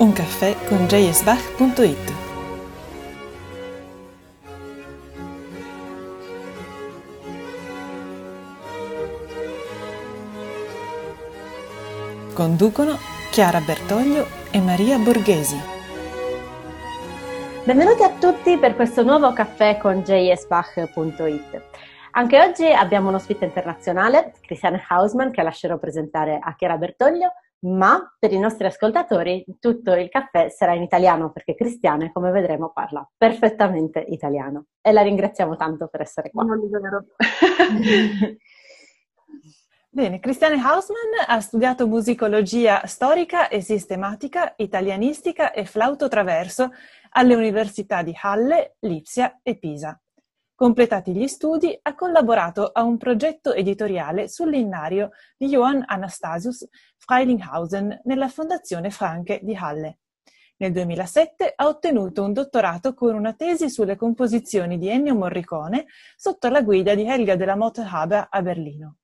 Un caffè con jsbach.it Conducono Chiara Bertoglio e Maria Borghesi. Benvenuti a tutti per questo nuovo caffè con jsbach.it. Anche oggi abbiamo un ospite internazionale, Cristiane Hausmann, che lascerò presentare a Chiara Bertoglio, ma per i nostri ascoltatori tutto il caffè sarà in italiano perché Cristiane, come vedremo, parla perfettamente italiano. E la ringraziamo tanto per essere qua. Non vero. Bene, Cristiane Hausmann ha studiato musicologia storica e sistematica, italianistica e flauto traverso alle università di Halle, Lipsia e Pisa. Completati gli studi, ha collaborato a un progetto editoriale sull'innario di Johann Anastasius Frelinghausen nella Fondazione Franke di Halle. Nel 2007 ha ottenuto un dottorato con una tesi sulle composizioni di Ennio Morricone sotto la guida di Helga della Motte Haber a Berlino.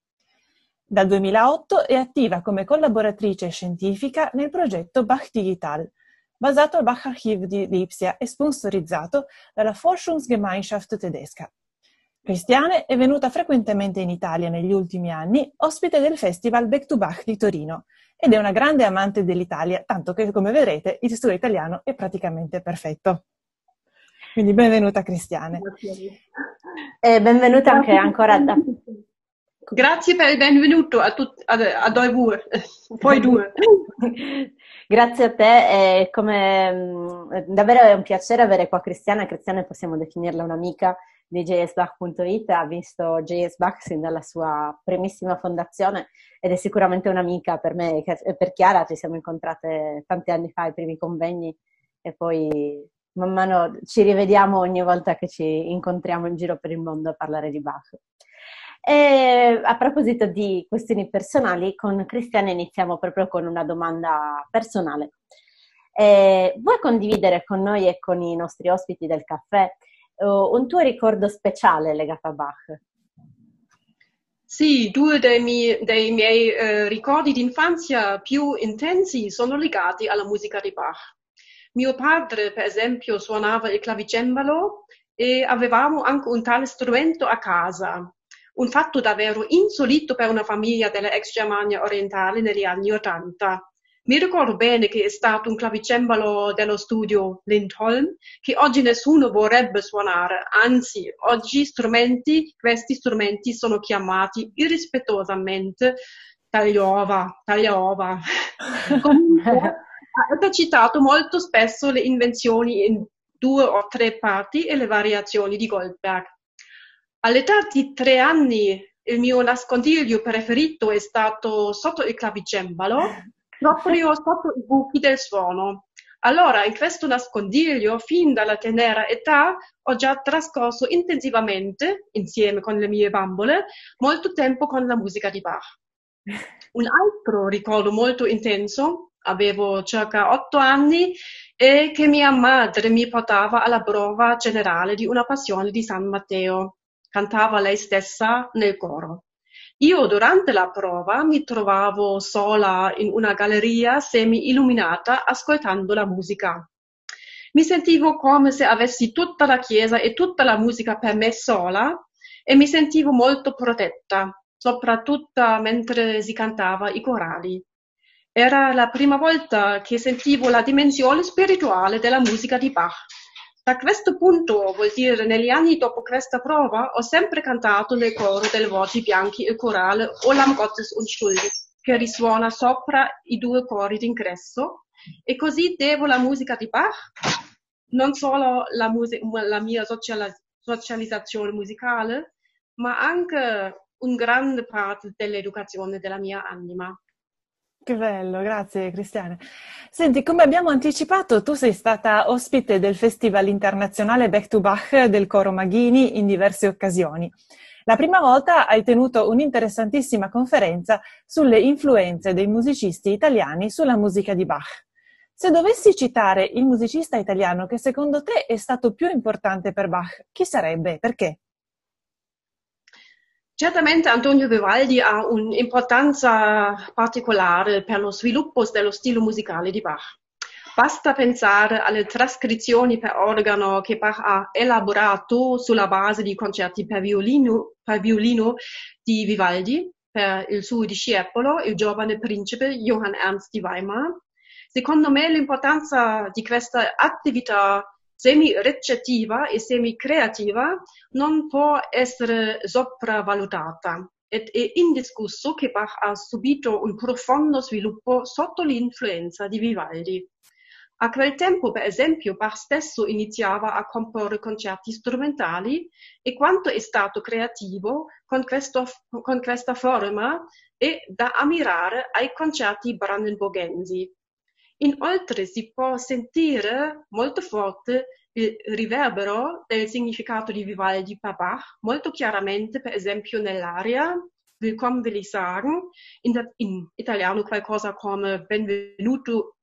Dal 2008 è attiva come collaboratrice scientifica nel progetto Bach Digital, basato al Bach-Archiv di Lipsia e sponsorizzato dalla Forschungsgemeinschaft tedesca. Cristiane è venuta frequentemente in Italia negli ultimi anni, ospite del Festival Back to Bach di Torino, ed è una grande amante dell'Italia, tanto che, come vedrete, il suo italiano è praticamente perfetto. Quindi benvenuta Cristiane. E benvenuta anche ancora da... Grazie per il benvenuto a, tut- a, a voi, poi due. Grazie a te, è come, mm, davvero è un piacere avere qua Cristiana, Cristiana possiamo definirla un'amica di jsbach.it, ha visto JSBach sin dalla sua primissima fondazione ed è sicuramente un'amica per me e per Chiara, ci siamo incontrate tanti anni fa ai primi convegni e poi man mano ci rivediamo ogni volta che ci incontriamo in giro per il mondo a parlare di Bach. E a proposito di questioni personali, con Cristiana iniziamo proprio con una domanda personale. Eh, vuoi condividere con noi e con i nostri ospiti del caffè uh, un tuo ricordo speciale legato a Bach? Sì, due dei miei, dei miei eh, ricordi d'infanzia più intensi sono legati alla musica di Bach. Mio padre, per esempio, suonava il clavicembalo e avevamo anche un tale strumento a casa un fatto davvero insolito per una famiglia della ex Germania orientale negli anni Ottanta. Mi ricordo bene che è stato un clavicembalo dello studio Lindholm che oggi nessuno vorrebbe suonare, anzi oggi strumenti, questi strumenti sono chiamati irrispettosamente tagliova, tagliova. Comunque ha citato molto spesso le invenzioni in due o tre parti e le variazioni di Goldberg. All'età di tre anni il mio nascondiglio preferito è stato sotto il clavicembalo, proprio sotto i buchi del suono. Allora, in questo nascondiglio, fin dalla tenera età, ho già trascorso intensivamente, insieme con le mie bambole, molto tempo con la musica di Bach. Un altro ricordo molto intenso, avevo circa otto anni, è che mia madre mi portava alla prova generale di una passione di San Matteo cantava lei stessa nel coro. Io durante la prova mi trovavo sola in una galleria semi-illuminata ascoltando la musica. Mi sentivo come se avessi tutta la chiesa e tutta la musica per me sola e mi sentivo molto protetta, soprattutto mentre si cantava i corali. Era la prima volta che sentivo la dimensione spirituale della musica di Bach da questo punto, vuol dire, negli anni dopo questa prova, ho sempre cantato nel coro delle voci bianchi il corale O Lam Gottes Unschuldig, che risuona sopra i due cori d'ingresso. E così devo la musica di Bach, non solo la, music- la mia socializzazione musicale, ma anche un grande parte dell'educazione della mia anima. Che bello, grazie Cristiane. Senti, come abbiamo anticipato, tu sei stata ospite del Festival internazionale Back to Bach del Coro Maghini in diverse occasioni. La prima volta hai tenuto un'interessantissima conferenza sulle influenze dei musicisti italiani sulla musica di Bach. Se dovessi citare il musicista italiano che secondo te è stato più importante per Bach, chi sarebbe? Perché? Certamente Antonio Vivaldi ha un'importanza particolare per lo sviluppo dello stile musicale di Bach. Basta pensare alle trascrizioni per organo che Bach ha elaborato sulla base di concerti per violino, per violino di Vivaldi per il suo discepolo, il giovane principe Johann Ernst di Weimar. Secondo me l'importanza di questa attività semi-recettiva e semi-creativa non può essere sopravvalutata ed è indiscusso che Bach ha subito un profondo sviluppo sotto l'influenza di Vivaldi. A quel tempo, per esempio, Bach stesso iniziava a comporre concerti strumentali e quanto è stato creativo con, questo, con questa forma è da ammirare ai concerti brandenburgensi. Inoltre si può sentire molto forte il riverbero del significato di Vivaldi per molto chiaramente, per esempio, nell'aria Willkommen will ich sagen, in, in italiano qualcosa come Benvenuto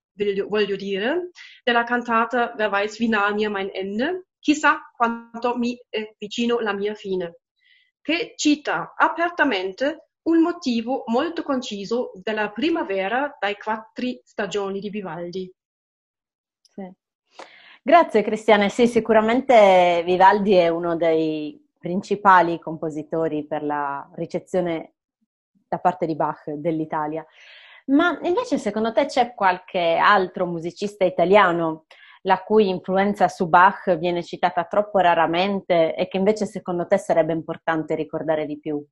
voglio dire, della cantata Wer weiß wie nah mir mein Ende, chissà quanto mi è vicino la mia fine, che cita apertamente un motivo molto conciso della primavera dai quattro stagioni di Vivaldi. Sì. Grazie Cristiane, sì, sicuramente Vivaldi è uno dei principali compositori per la ricezione da parte di Bach dell'Italia. Ma invece secondo te c'è qualche altro musicista italiano la cui influenza su Bach viene citata troppo raramente e che invece secondo te sarebbe importante ricordare di più?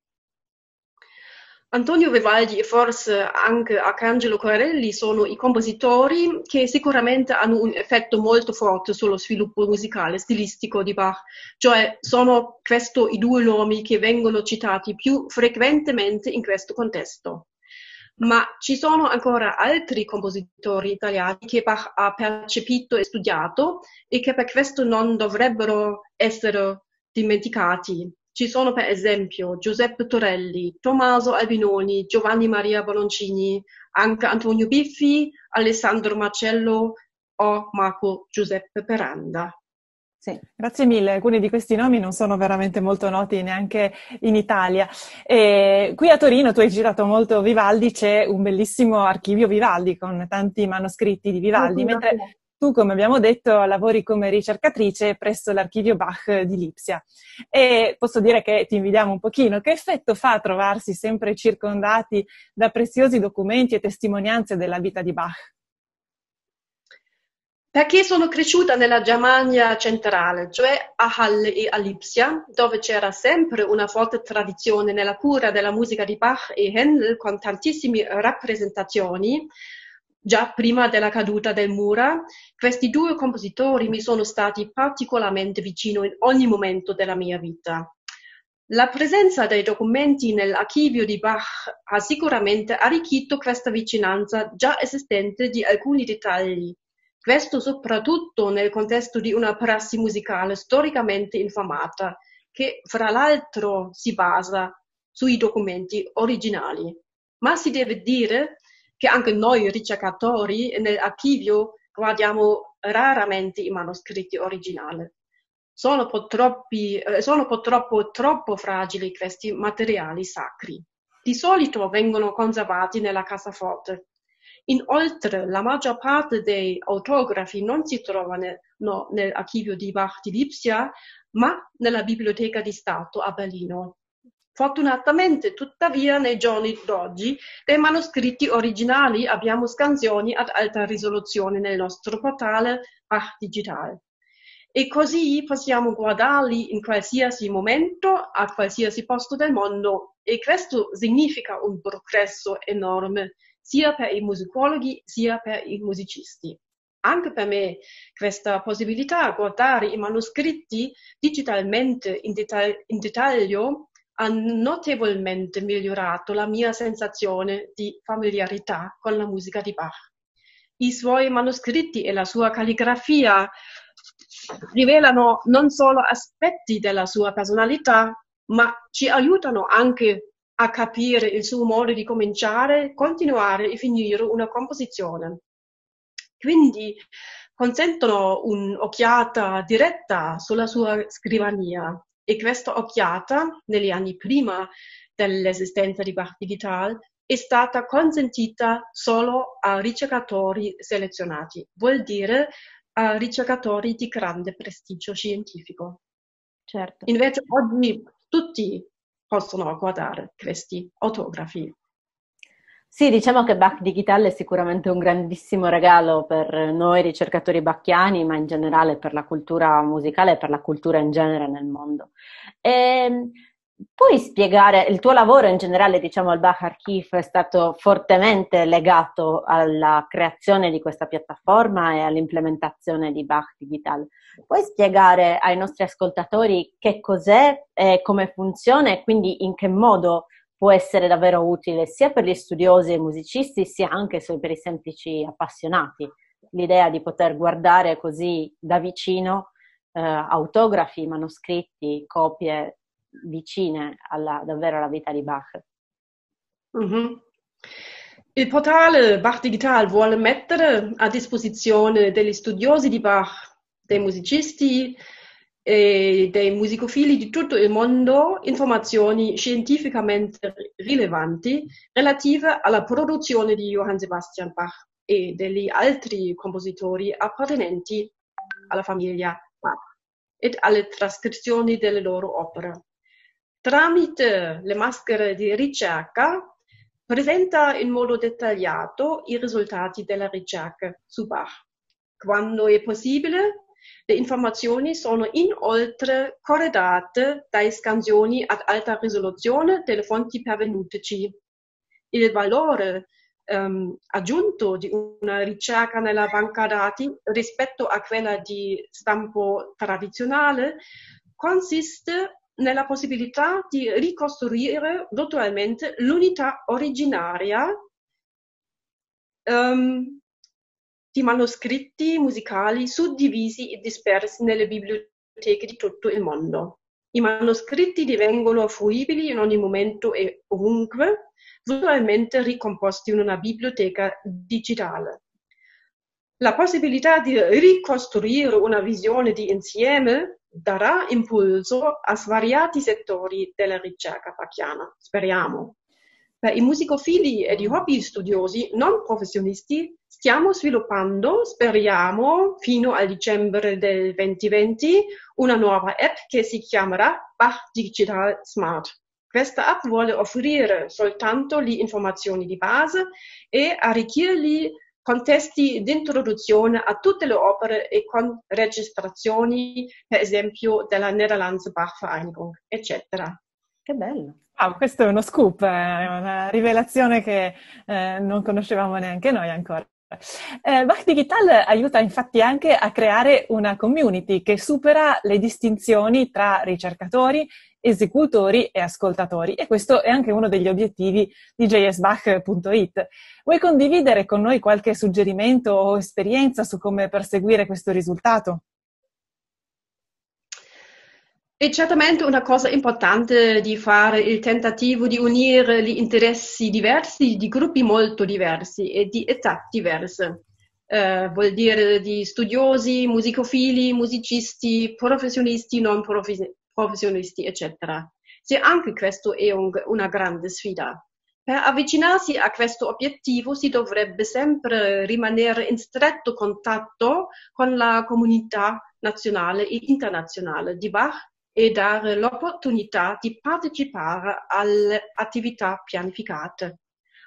Antonio Vivaldi e forse anche Arcangelo Corelli sono i compositori che sicuramente hanno un effetto molto forte sullo sviluppo musicale, stilistico di Bach, cioè sono questi i due nomi che vengono citati più frequentemente in questo contesto ma ci sono ancora altri compositori italiani che Bach ha percepito e studiato e che per questo non dovrebbero essere dimenticati. Ci sono per esempio Giuseppe Torelli, Tommaso Albinoni, Giovanni Maria Boloncini, anche Antonio Biffi, Alessandro Marcello o Marco Giuseppe Peranda. Sì, grazie mille. Alcuni di questi nomi non sono veramente molto noti neanche in Italia. E qui a Torino, tu hai girato molto Vivaldi, c'è un bellissimo archivio Vivaldi con tanti manoscritti di Vivaldi, mentre tu, come abbiamo detto, lavori come ricercatrice presso l'archivio Bach di Lipsia. E posso dire che ti invidiamo un pochino. Che effetto fa trovarsi sempre circondati da preziosi documenti e testimonianze della vita di Bach? Perché sono cresciuta nella Germania centrale, cioè a Halle e a Lipsia, dove c'era sempre una forte tradizione nella cura della musica di Bach e Handel con tantissime rappresentazioni, già prima della caduta del muro, questi due compositori mi sono stati particolarmente vicino in ogni momento della mia vita. La presenza dei documenti nell'archivio di Bach ha sicuramente arricchito questa vicinanza già esistente di alcuni dettagli questo soprattutto nel contesto di una prassi musicale storicamente infamata, che fra l'altro si basa sui documenti originali. Ma si deve dire che anche noi ricercatori nell'archivio guardiamo raramente i manoscritti originali. Sono purtroppo, eh, sono purtroppo troppo fragili questi materiali sacri. Di solito vengono conservati nella cassaforte Inoltre, la maggior parte dei autografi non si trovano no, nell'archivio di Bach di Lipsia, ma nella Biblioteca di Stato a Berlino. Fortunatamente, tuttavia, nei giorni d'oggi, dei manoscritti originali abbiamo scansioni ad alta risoluzione nel nostro portale Bach Digitale. E così possiamo guardarli in qualsiasi momento, a qualsiasi posto del mondo, e questo significa un progresso enorme sia per i musicologi sia per i musicisti. Anche per me questa possibilità di guardare i manoscritti digitalmente in, detag- in dettaglio ha notevolmente migliorato la mia sensazione di familiarità con la musica di Bach. I suoi manoscritti e la sua calligrafia rivelano non solo aspetti della sua personalità, ma ci aiutano anche a capire il suo modo di cominciare, continuare e finire una composizione. Quindi consentono un'occhiata diretta sulla sua scrivania e questa occhiata, negli anni prima dell'esistenza di Bach Digital, è stata consentita solo a ricercatori selezionati, vuol dire a ricercatori di grande prestigio scientifico. Certo. Invece oggi tutti possono guardare questi autografi. Sì, diciamo che Bach Digital è sicuramente un grandissimo regalo per noi ricercatori bacchiani, ma in generale per la cultura musicale e per la cultura in genere nel mondo. E, ehm, puoi spiegare, il tuo lavoro in generale, diciamo, al Bach Archive è stato fortemente legato alla creazione di questa piattaforma e all'implementazione di Bach Digital. Puoi spiegare ai nostri ascoltatori che cos'è, come funziona e quindi in che modo può essere davvero utile sia per gli studiosi e musicisti sia anche per i semplici appassionati. L'idea di poter guardare così da vicino eh, autografi, manoscritti, copie vicine alla, davvero alla vita di Bach. Mm-hmm. Il portale Bach Digital vuole mettere a disposizione degli studiosi di Bach, dei musicisti, e dei musicofili di tutto il mondo informazioni scientificamente rilevanti relative alla produzione di Johann Sebastian Bach e degli altri compositori appartenenti alla famiglia Bach e alle trascrizioni delle loro opere. Tramite le maschere di ricerca presenta in modo dettagliato i risultati della ricerca su Bach. Quando è possibile, le informazioni sono inoltre corredate da scansioni ad alta risoluzione delle fonti pervenuteci. Il valore um, aggiunto di una ricerca nella banca dati rispetto a quella di stampo tradizionale consiste nella possibilità di ricostruire virtualmente l'unità originaria um, di manoscritti musicali suddivisi e dispersi nelle biblioteche di tutto il mondo. I manoscritti divengono fruibili in ogni momento e ovunque, virtualmente ricomposti in una biblioteca digitale. La possibilità di ricostruire una visione di insieme darà impulso a svariati settori della ricerca bacchiana, speriamo. Per i musicofili e gli hobby studiosi non professionisti stiamo sviluppando, speriamo, fino al dicembre del 2020, una nuova app che si chiamerà Bach Digital Smart. Questa app vuole offrire soltanto le informazioni di base e arricchirli con testi di introduzione a tutte le opere e con registrazioni, per esempio, della Nederlandse Bach-Vereinigung, eccetera. Che bello! Wow, questo è uno scoop, è una rivelazione che eh, non conoscevamo neanche noi ancora. Eh, Bach Digital aiuta infatti anche a creare una community che supera le distinzioni tra ricercatori, esecutori e ascoltatori e questo è anche uno degli obiettivi di jsbach.it. Vuoi condividere con noi qualche suggerimento o esperienza su come perseguire questo risultato? È certamente una cosa importante di fare il tentativo di unire gli interessi diversi di gruppi molto diversi e di età diverse. Eh, vuol dire di studiosi, musicofili, musicisti, professionisti, non professionisti, eccetera. Se anche questo è un, una grande sfida. Per avvicinarsi a questo obiettivo si dovrebbe sempre rimanere in stretto contatto con la comunità nazionale e internazionale di Bach e dare l'opportunità di partecipare alle attività pianificate.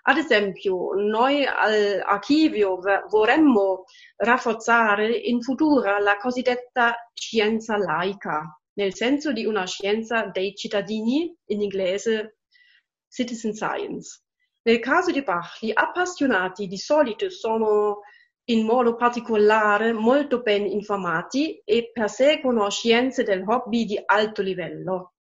Ad esempio, noi all'archivio vorremmo rafforzare in futuro la cosiddetta scienza laica, nel senso di una scienza dei cittadini, in inglese citizen science. Nel caso di Bach, gli appassionati di solito sono in modo particolare molto ben informati e perseguono scienze del hobby di alto livello.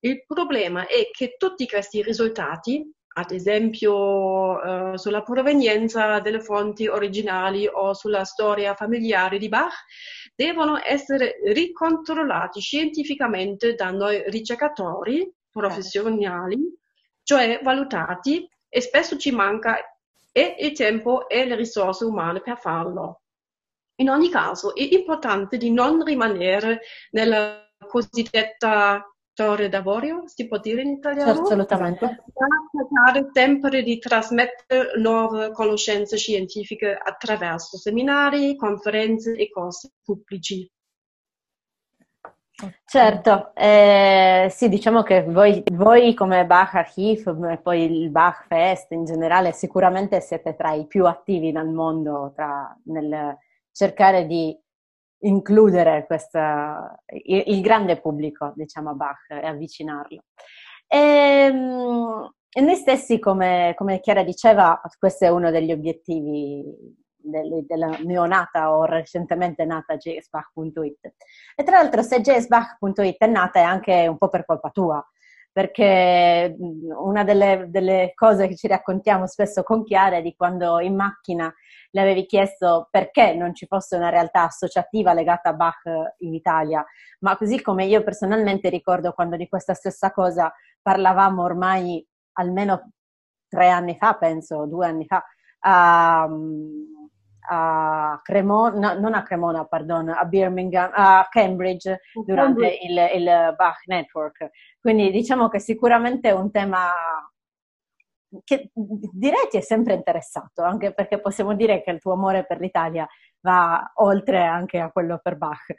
Il problema è che tutti questi risultati, ad esempio eh, sulla provenienza delle fonti originali o sulla storia familiare di Bach, devono essere ricontrollati scientificamente da noi ricercatori professionali, cioè valutati e spesso ci manca e il tempo e le risorse umane per farlo. In ogni caso è importante di non rimanere nella cosiddetta Torre d'Avorio, si può dire in italiano? Assolutamente. Cercare sempre di trasmettere nuove conoscenze scientifiche attraverso seminari, conferenze e corsi pubblici. Certo, eh, sì, diciamo che voi, voi come Bach Archive e poi il Bach Fest in generale sicuramente siete tra i più attivi nel mondo tra, nel cercare di includere questa, il, il, grande pubblico, diciamo, a Bach e avvicinarlo. E, ehm, e noi stessi, come, come Chiara diceva, questo è uno degli obiettivi del, della neonata o recentemente nata jsbach.it. E tra l'altro se jsbach.it è nata è anche un po' per colpa tua, perché una delle, delle, cose che ci raccontiamo spesso con Chiara è di quando in macchina le avevi chiesto perché non ci fosse una realtà associativa legata a Bach in Italia, ma così come io personalmente ricordo quando di questa stessa cosa parlavamo ormai almeno tre anni fa, penso, due anni fa, a, a Cremona, no, non a Cremona, pardon, a Birmingham, a Cambridge durante il, il Bach Network. Quindi diciamo che sicuramente è un tema che direi ti è sempre interessato, anche perché possiamo dire che il tuo amore per l'Italia va oltre anche a quello per Bach.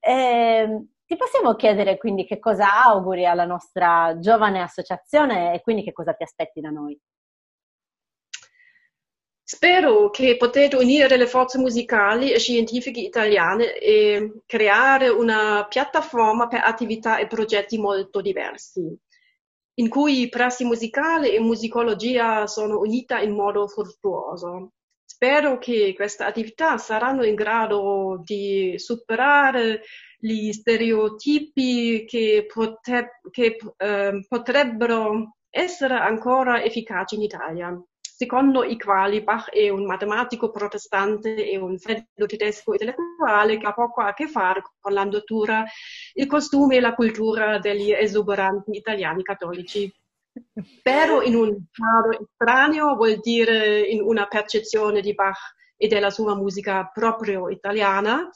E, ehm, ti possiamo chiedere quindi che cosa auguri alla nostra giovane associazione e quindi che cosa ti aspetti da noi? Spero che potete unire le forze musicali e scientifiche italiane e creare una piattaforma per attività e progetti molto diversi, in cui prassi musicale e musicologia sono unite in modo fruttuoso. Spero che queste attività saranno in grado di superare gli stereotipi che, pote- che eh, potrebbero essere ancora efficaci in Italia secondo i quali Bach è un matematico protestante e un freddo tedesco intellettuale che ha poco a che fare con la natura, il costume e la cultura degli esuberanti italiani cattolici. Però in un modo estraneo vuol dire in una percezione di Bach e della sua musica proprio italiana,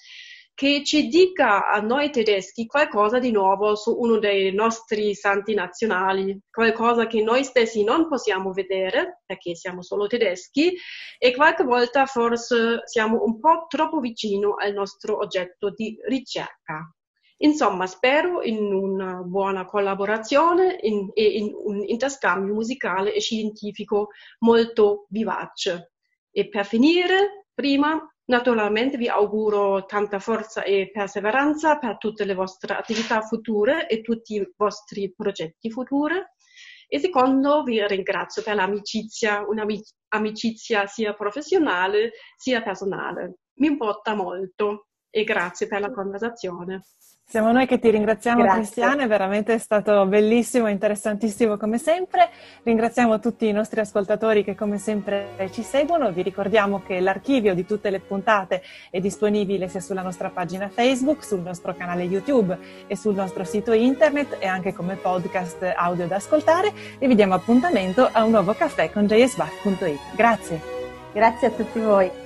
che ci dica a noi tedeschi qualcosa di nuovo su uno dei nostri santi nazionali, qualcosa che noi stessi non possiamo vedere perché siamo solo tedeschi e qualche volta forse siamo un po' troppo vicino al nostro oggetto di ricerca. Insomma, spero in una buona collaborazione in, e in un interscambio musicale e scientifico molto vivace. E per finire, prima Naturalmente vi auguro tanta forza e perseveranza per tutte le vostre attività future e tutti i vostri progetti futuri. E secondo, vi ringrazio per l'amicizia, un'amicizia sia professionale sia personale. Mi importa molto e grazie per la conversazione. Siamo noi che ti ringraziamo Grazie. Cristiana, è veramente stato bellissimo, interessantissimo come sempre. Ringraziamo tutti i nostri ascoltatori che come sempre ci seguono. Vi ricordiamo che l'archivio di tutte le puntate è disponibile sia sulla nostra pagina Facebook, sul nostro canale YouTube e sul nostro sito internet e anche come podcast audio da ascoltare e vi diamo appuntamento a un nuovo caffè con jsbach.it. Grazie. Grazie a tutti voi.